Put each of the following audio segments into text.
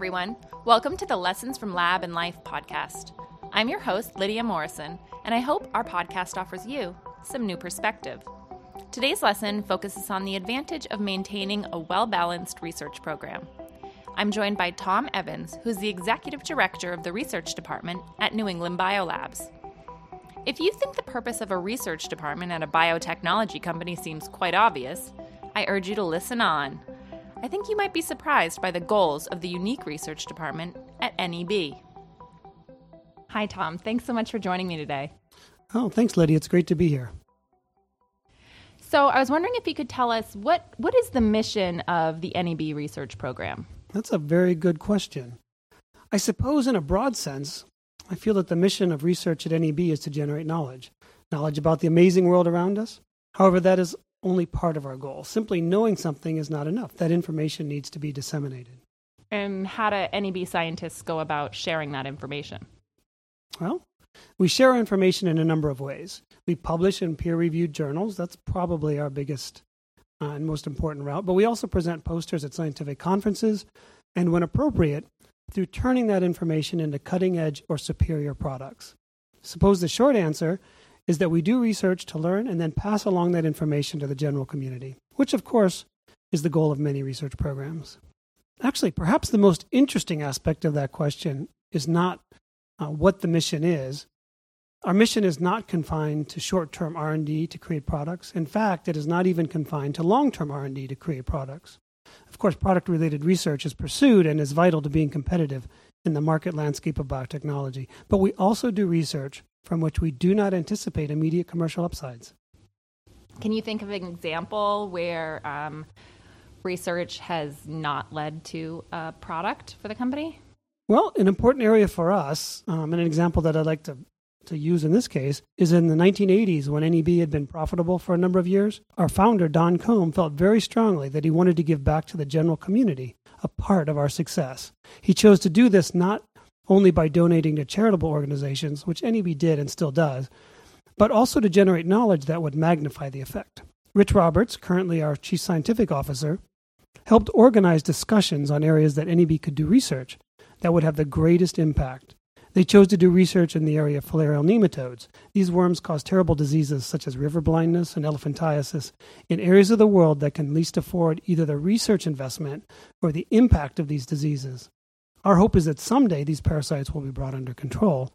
everyone. Welcome to the Lessons from Lab and Life podcast. I'm your host, Lydia Morrison, and I hope our podcast offers you some new perspective. Today's lesson focuses on the advantage of maintaining a well balanced research program. I'm joined by Tom Evans, who's the executive director of the research department at New England Biolabs. If you think the purpose of a research department at a biotechnology company seems quite obvious, I urge you to listen on I think you might be surprised by the goals of the unique research department at NEB. Hi, Tom. Thanks so much for joining me today. Oh, thanks, Lydia. It's great to be here. So, I was wondering if you could tell us what, what is the mission of the NEB research program? That's a very good question. I suppose, in a broad sense, I feel that the mission of research at NEB is to generate knowledge knowledge about the amazing world around us. However, that is only part of our goal. Simply knowing something is not enough. That information needs to be disseminated. And how do NEB scientists go about sharing that information? Well, we share information in a number of ways. We publish in peer reviewed journals. That's probably our biggest uh, and most important route. But we also present posters at scientific conferences and, when appropriate, through turning that information into cutting edge or superior products. Suppose the short answer is that we do research to learn and then pass along that information to the general community, which, of course, is the goal of many research programs. Actually, perhaps the most interesting aspect of that question is not uh, what the mission is. Our mission is not confined to short-term R&D to create products. In fact, it is not even confined to long-term R&D to create products. Of course, product-related research is pursued and is vital to being competitive in the market landscape of biotechnology. But we also do research from which we do not anticipate immediate commercial upsides. Can you think of an example where um, research has not led to a product for the company? Well, an important area for us, um, and an example that I'd like to, to use in this case, is in the 1980s when NEB had been profitable for a number of years. Our founder, Don Comb, felt very strongly that he wanted to give back to the general community a part of our success. He chose to do this not only by donating to charitable organizations, which NEB did and still does, but also to generate knowledge that would magnify the effect. Rich Roberts, currently our Chief Scientific Officer, helped organize discussions on areas that NEB could do research that would have the greatest impact. They chose to do research in the area of filarial nematodes. These worms cause terrible diseases such as river blindness and elephantiasis in areas of the world that can least afford either the research investment or the impact of these diseases. Our hope is that someday these parasites will be brought under control,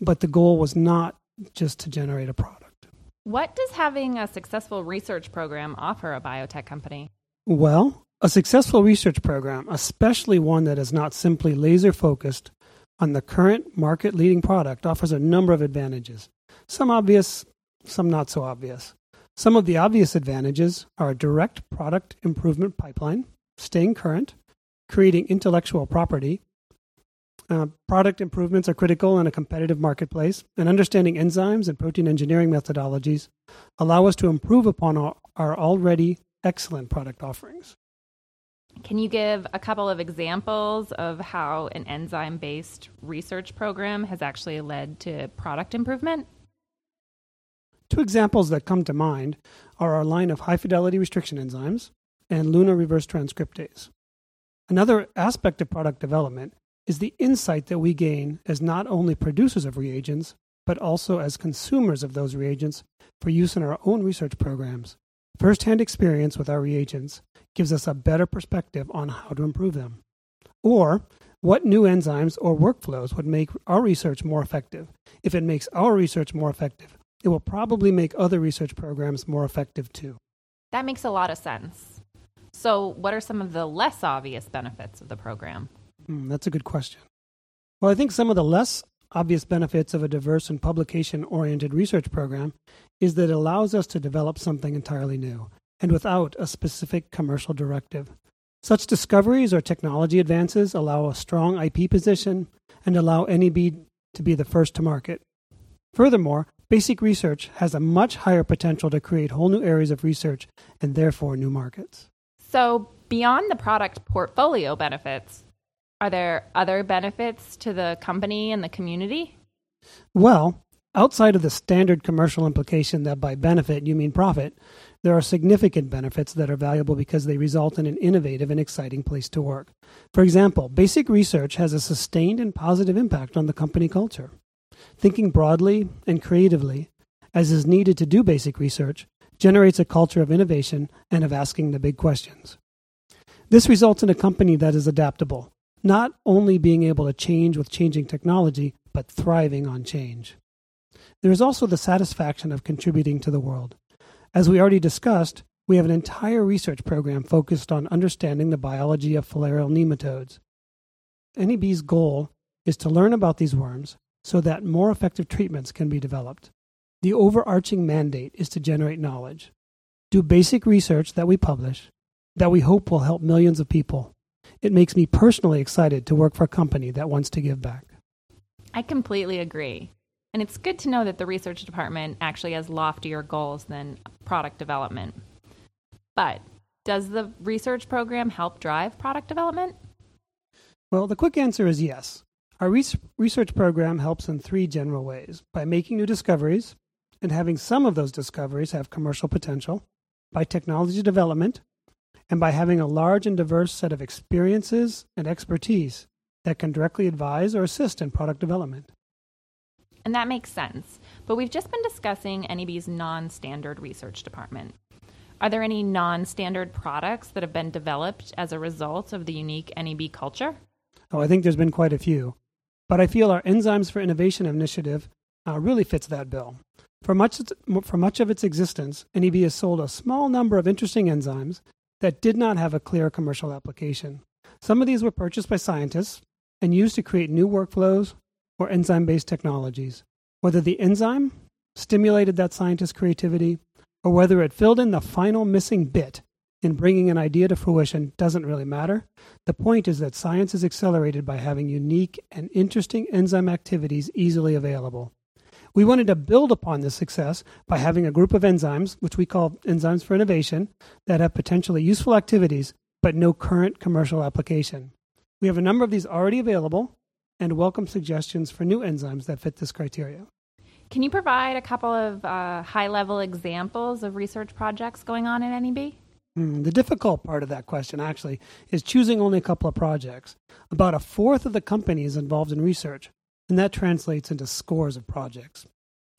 but the goal was not just to generate a product. What does having a successful research program offer a biotech company? Well, a successful research program, especially one that is not simply laser focused on the current market leading product, offers a number of advantages. Some obvious, some not so obvious. Some of the obvious advantages are a direct product improvement pipeline, staying current, creating intellectual property. Uh, product improvements are critical in a competitive marketplace, and understanding enzymes and protein engineering methodologies allow us to improve upon our, our already excellent product offerings. Can you give a couple of examples of how an enzyme based research program has actually led to product improvement? Two examples that come to mind are our line of high fidelity restriction enzymes and Luna reverse transcriptase. Another aspect of product development is the insight that we gain as not only producers of reagents, but also as consumers of those reagents for use in our own research programs. First hand experience with our reagents gives us a better perspective on how to improve them. Or, what new enzymes or workflows would make our research more effective? If it makes our research more effective, it will probably make other research programs more effective too. That makes a lot of sense. So, what are some of the less obvious benefits of the program? Mm, that's a good question. Well, I think some of the less obvious benefits of a diverse and publication oriented research program is that it allows us to develop something entirely new and without a specific commercial directive. Such discoveries or technology advances allow a strong IP position and allow NEB to be the first to market. Furthermore, basic research has a much higher potential to create whole new areas of research and therefore new markets. So, beyond the product portfolio benefits, are there other benefits to the company and the community? Well, Outside of the standard commercial implication that by benefit you mean profit, there are significant benefits that are valuable because they result in an innovative and exciting place to work. For example, basic research has a sustained and positive impact on the company culture. Thinking broadly and creatively, as is needed to do basic research, generates a culture of innovation and of asking the big questions. This results in a company that is adaptable, not only being able to change with changing technology, but thriving on change. There is also the satisfaction of contributing to the world. As we already discussed, we have an entire research program focused on understanding the biology of filarial nematodes. NEB's goal is to learn about these worms so that more effective treatments can be developed. The overarching mandate is to generate knowledge, do basic research that we publish, that we hope will help millions of people. It makes me personally excited to work for a company that wants to give back. I completely agree. And it's good to know that the research department actually has loftier goals than product development. But does the research program help drive product development? Well, the quick answer is yes. Our research program helps in three general ways by making new discoveries and having some of those discoveries have commercial potential, by technology development, and by having a large and diverse set of experiences and expertise that can directly advise or assist in product development. And that makes sense. But we've just been discussing NEB's non standard research department. Are there any non standard products that have been developed as a result of the unique NEB culture? Oh, I think there's been quite a few. But I feel our Enzymes for Innovation initiative uh, really fits that bill. For much, for much of its existence, NEB has sold a small number of interesting enzymes that did not have a clear commercial application. Some of these were purchased by scientists and used to create new workflows or enzyme based technologies. Whether the enzyme stimulated that scientist's creativity or whether it filled in the final missing bit in bringing an idea to fruition doesn't really matter. The point is that science is accelerated by having unique and interesting enzyme activities easily available. We wanted to build upon this success by having a group of enzymes, which we call enzymes for innovation, that have potentially useful activities but no current commercial application. We have a number of these already available and welcome suggestions for new enzymes that fit this criteria. Can you provide a couple of uh, high level examples of research projects going on at NEB? Mm, the difficult part of that question, actually, is choosing only a couple of projects. About a fourth of the company is involved in research, and that translates into scores of projects.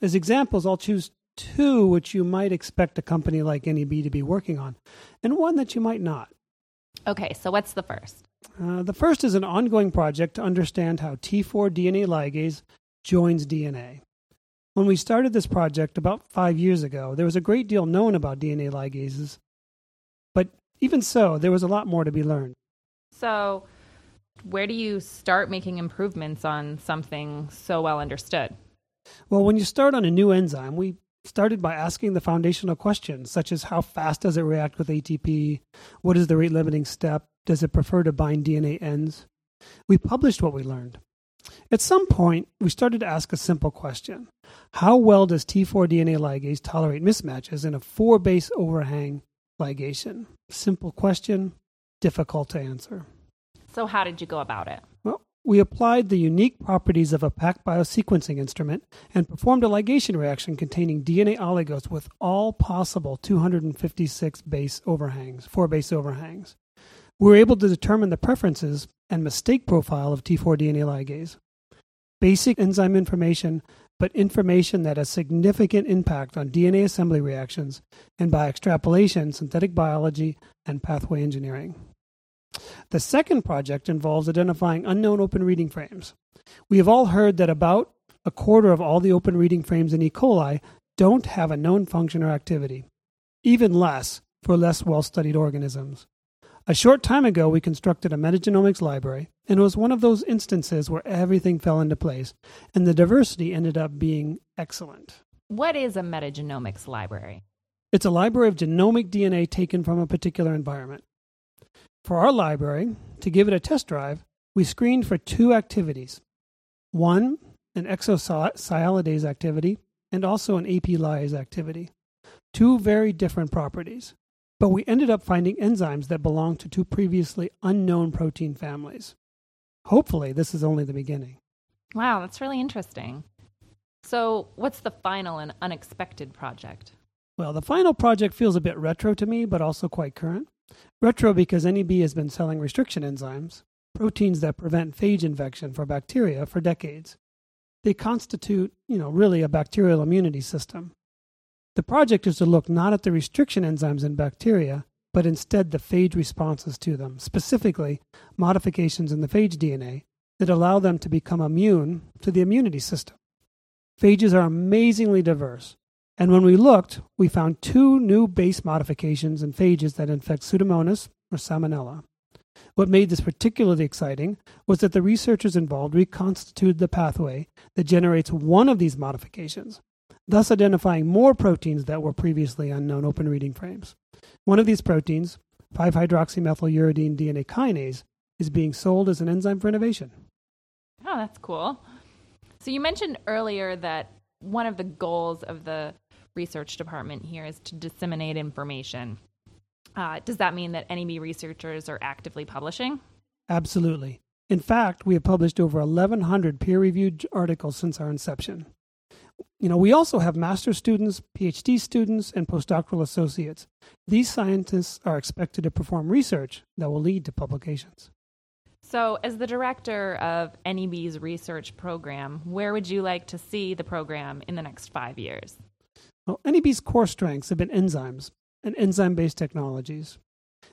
As examples, I'll choose two which you might expect a company like NEB to be working on, and one that you might not. Okay, so what's the first? Uh, the first is an ongoing project to understand how T4 DNA ligase joins DNA. When we started this project about five years ago, there was a great deal known about DNA ligases, but even so, there was a lot more to be learned. So, where do you start making improvements on something so well understood? Well, when you start on a new enzyme, we started by asking the foundational questions, such as how fast does it react with ATP? What is the rate limiting step? Does it prefer to bind DNA ends? We published what we learned. At some point, we started to ask a simple question How well does T4 DNA ligase tolerate mismatches in a four base overhang ligation? Simple question, difficult to answer. So, how did you go about it? Well, we applied the unique properties of a PacBio sequencing instrument and performed a ligation reaction containing DNA oligos with all possible 256 base overhangs, four base overhangs. We were able to determine the preferences and mistake profile of T4 DNA ligase. Basic enzyme information, but information that has significant impact on DNA assembly reactions and by extrapolation, synthetic biology and pathway engineering. The second project involves identifying unknown open reading frames. We have all heard that about a quarter of all the open reading frames in E. coli don't have a known function or activity, even less for less well studied organisms. A short time ago, we constructed a metagenomics library, and it was one of those instances where everything fell into place, and the diversity ended up being excellent. What is a metagenomics library? It's a library of genomic DNA taken from a particular environment. For our library, to give it a test drive, we screened for two activities one, an exosialidase activity, and also an AP lyase activity. Two very different properties. But we ended up finding enzymes that belong to two previously unknown protein families. Hopefully, this is only the beginning. Wow, that's really interesting. So, what's the final and unexpected project? Well, the final project feels a bit retro to me, but also quite current. Retro because NEB has been selling restriction enzymes, proteins that prevent phage infection for bacteria, for decades. They constitute, you know, really a bacterial immunity system. The project is to look not at the restriction enzymes in bacteria, but instead the phage responses to them, specifically modifications in the phage DNA that allow them to become immune to the immunity system. Phages are amazingly diverse, and when we looked, we found two new base modifications in phages that infect Pseudomonas or Salmonella. What made this particularly exciting was that the researchers involved reconstituted the pathway that generates one of these modifications, thus identifying more proteins that were previously unknown open reading frames. One of these proteins, 5 hydroxymethyluridine DNA kinase, is being sold as an enzyme for innovation. Oh, that's cool. So you mentioned earlier that one of the goals of the research department here is to disseminate information. Uh, does that mean that NEB researchers are actively publishing? Absolutely. In fact, we have published over 1,100 peer reviewed articles since our inception. You know, we also have master's students, PhD students, and postdoctoral associates. These scientists are expected to perform research that will lead to publications. So, as the director of NEB's research program, where would you like to see the program in the next five years? Well, NEB's core strengths have been enzymes and enzyme based technologies.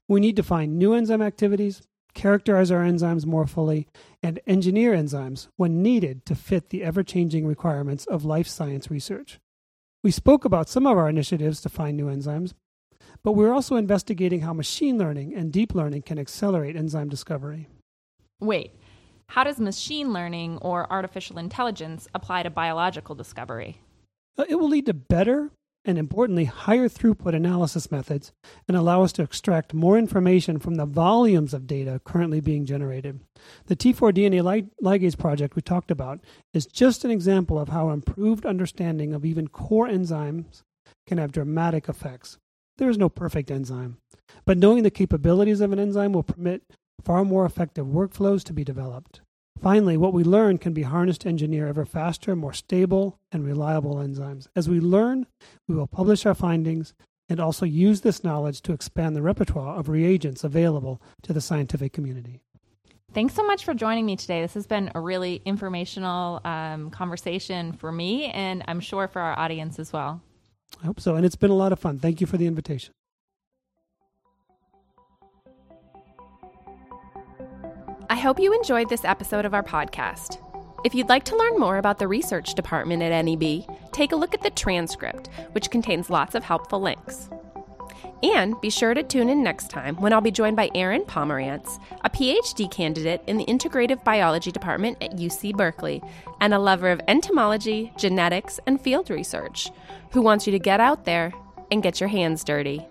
We need to find new enzyme activities, characterize our enzymes more fully, and engineer enzymes when needed to fit the ever changing requirements of life science research. We spoke about some of our initiatives to find new enzymes, but we're also investigating how machine learning and deep learning can accelerate enzyme discovery. Wait, how does machine learning or artificial intelligence apply to biological discovery? Uh, it will lead to better and importantly, higher throughput analysis methods and allow us to extract more information from the volumes of data currently being generated. The T4 DNA ligase project we talked about is just an example of how improved understanding of even core enzymes can have dramatic effects. There is no perfect enzyme, but knowing the capabilities of an enzyme will permit far more effective workflows to be developed. Finally, what we learn can be harnessed to engineer ever faster, more stable, and reliable enzymes. As we learn, we will publish our findings and also use this knowledge to expand the repertoire of reagents available to the scientific community. Thanks so much for joining me today. This has been a really informational um, conversation for me, and I'm sure for our audience as well. I hope so. And it's been a lot of fun. Thank you for the invitation. Hope you enjoyed this episode of our podcast. If you'd like to learn more about the research department at NEB, take a look at the transcript, which contains lots of helpful links. And be sure to tune in next time when I'll be joined by Erin Pomerantz, a PhD candidate in the Integrative Biology Department at UC Berkeley and a lover of entomology, genetics, and field research, who wants you to get out there and get your hands dirty.